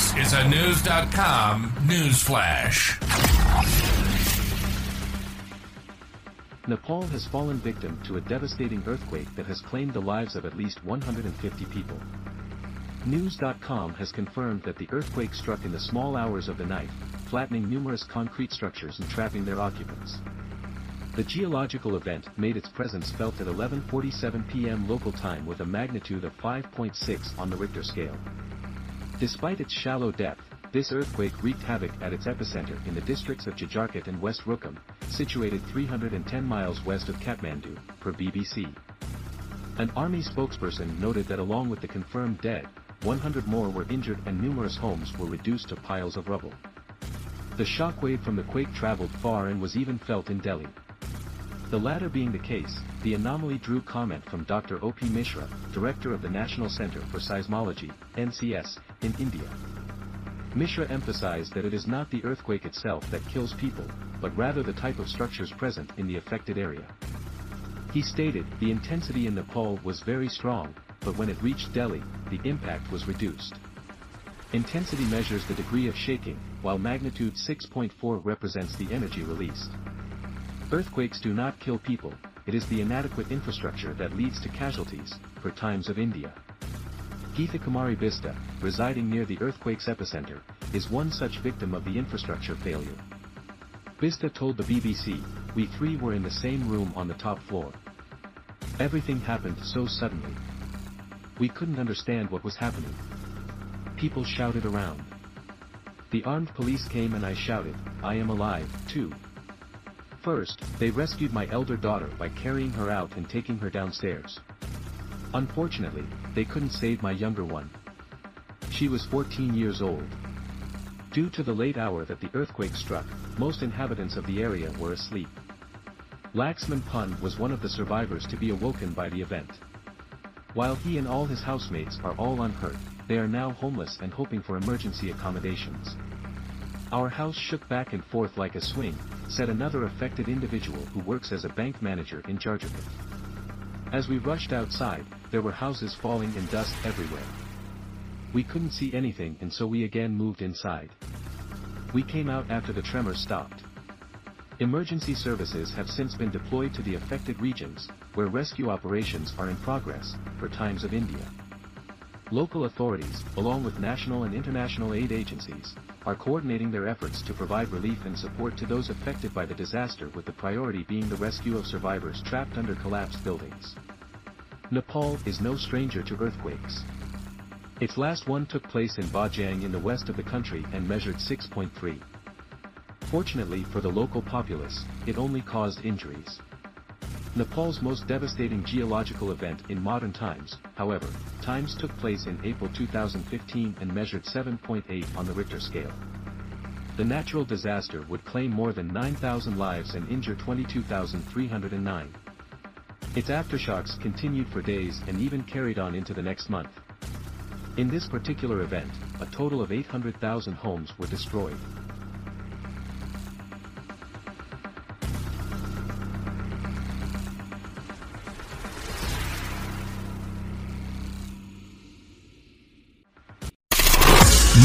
This is a Knewz.com news flash. Nepal has fallen victim to a devastating earthquake that has claimed the lives of at least 150 people. Knewz.com has confirmed that the earthquake struck in the small hours of the night, flattening numerous concrete structures and trapping their occupants. The geological event made its presence felt at 11.47 p.m. local time with a magnitude of 5.6 on the Richter scale. Despite its shallow depth, this earthquake wreaked havoc at its epicenter in the districts of Jajarkot and West Rukum, situated 310 miles west of Kathmandu, per BBC. An army spokesperson noted that along with the confirmed dead, 100 more were injured and numerous homes were reduced to piles of rubble. The shockwave from the quake traveled far and was even felt in Delhi. The latter being the case, the anomaly drew comment from Dr. O.P. Mishra, director of the National Center for Seismology, NCS, in India. Mishra emphasized that it is not the earthquake itself that kills people, but rather the type of structures present in the affected area. He stated, the intensity in Nepal was very strong, but when it reached Delhi, the impact was reduced. Intensity measures the degree of shaking, while magnitude 6.4 represents the energy released. Earthquakes do not kill people, it is the inadequate infrastructure that leads to casualties, per Times of India. Geetha Kumari Bista, residing near the earthquake's epicenter, is one such victim of the infrastructure failure. Bista told the BBC, we three were in the same room on the top floor. Everything happened so suddenly. We couldn't understand what was happening. People shouted around. The armed police came and I shouted, I am alive, too. First, they rescued my elder daughter by carrying her out and taking her downstairs. Unfortunately, they couldn't save my younger one. She was 14 years old. Due to the late hour that the earthquake struck, most inhabitants of the area were asleep. Laxman Pun was one of the survivors to be awoken by the event. While he and all his housemates are all unhurt, they are now homeless and hoping for emergency accommodations. Our house shook back and forth like a swing, said another affected individual who works as a bank manager in charge of it. As we rushed outside, there were houses falling and dust everywhere. We couldn't see anything and so we again moved inside. We came out after the tremor stopped. Emergency services have since been deployed to the affected regions, where rescue operations are in progress, for Times of India. Local authorities, along with national and international aid agencies, are coordinating their efforts to provide relief and support to those affected by the disaster with the priority being the rescue of survivors trapped under collapsed buildings. Nepal is no stranger to earthquakes. Its last one took place in Bajang in the west of the country and measured 6.3. Fortunately for the local populace, it only caused injuries. Nepal's most devastating geological event in modern times, however, times took place in April 2015 and measured 7.8 on the Richter scale. The natural disaster would claim more than 9,000 lives and injure 22,309. Its aftershocks continued for days and even carried on into the next month. In this particular event, a total of 800,000 homes were destroyed.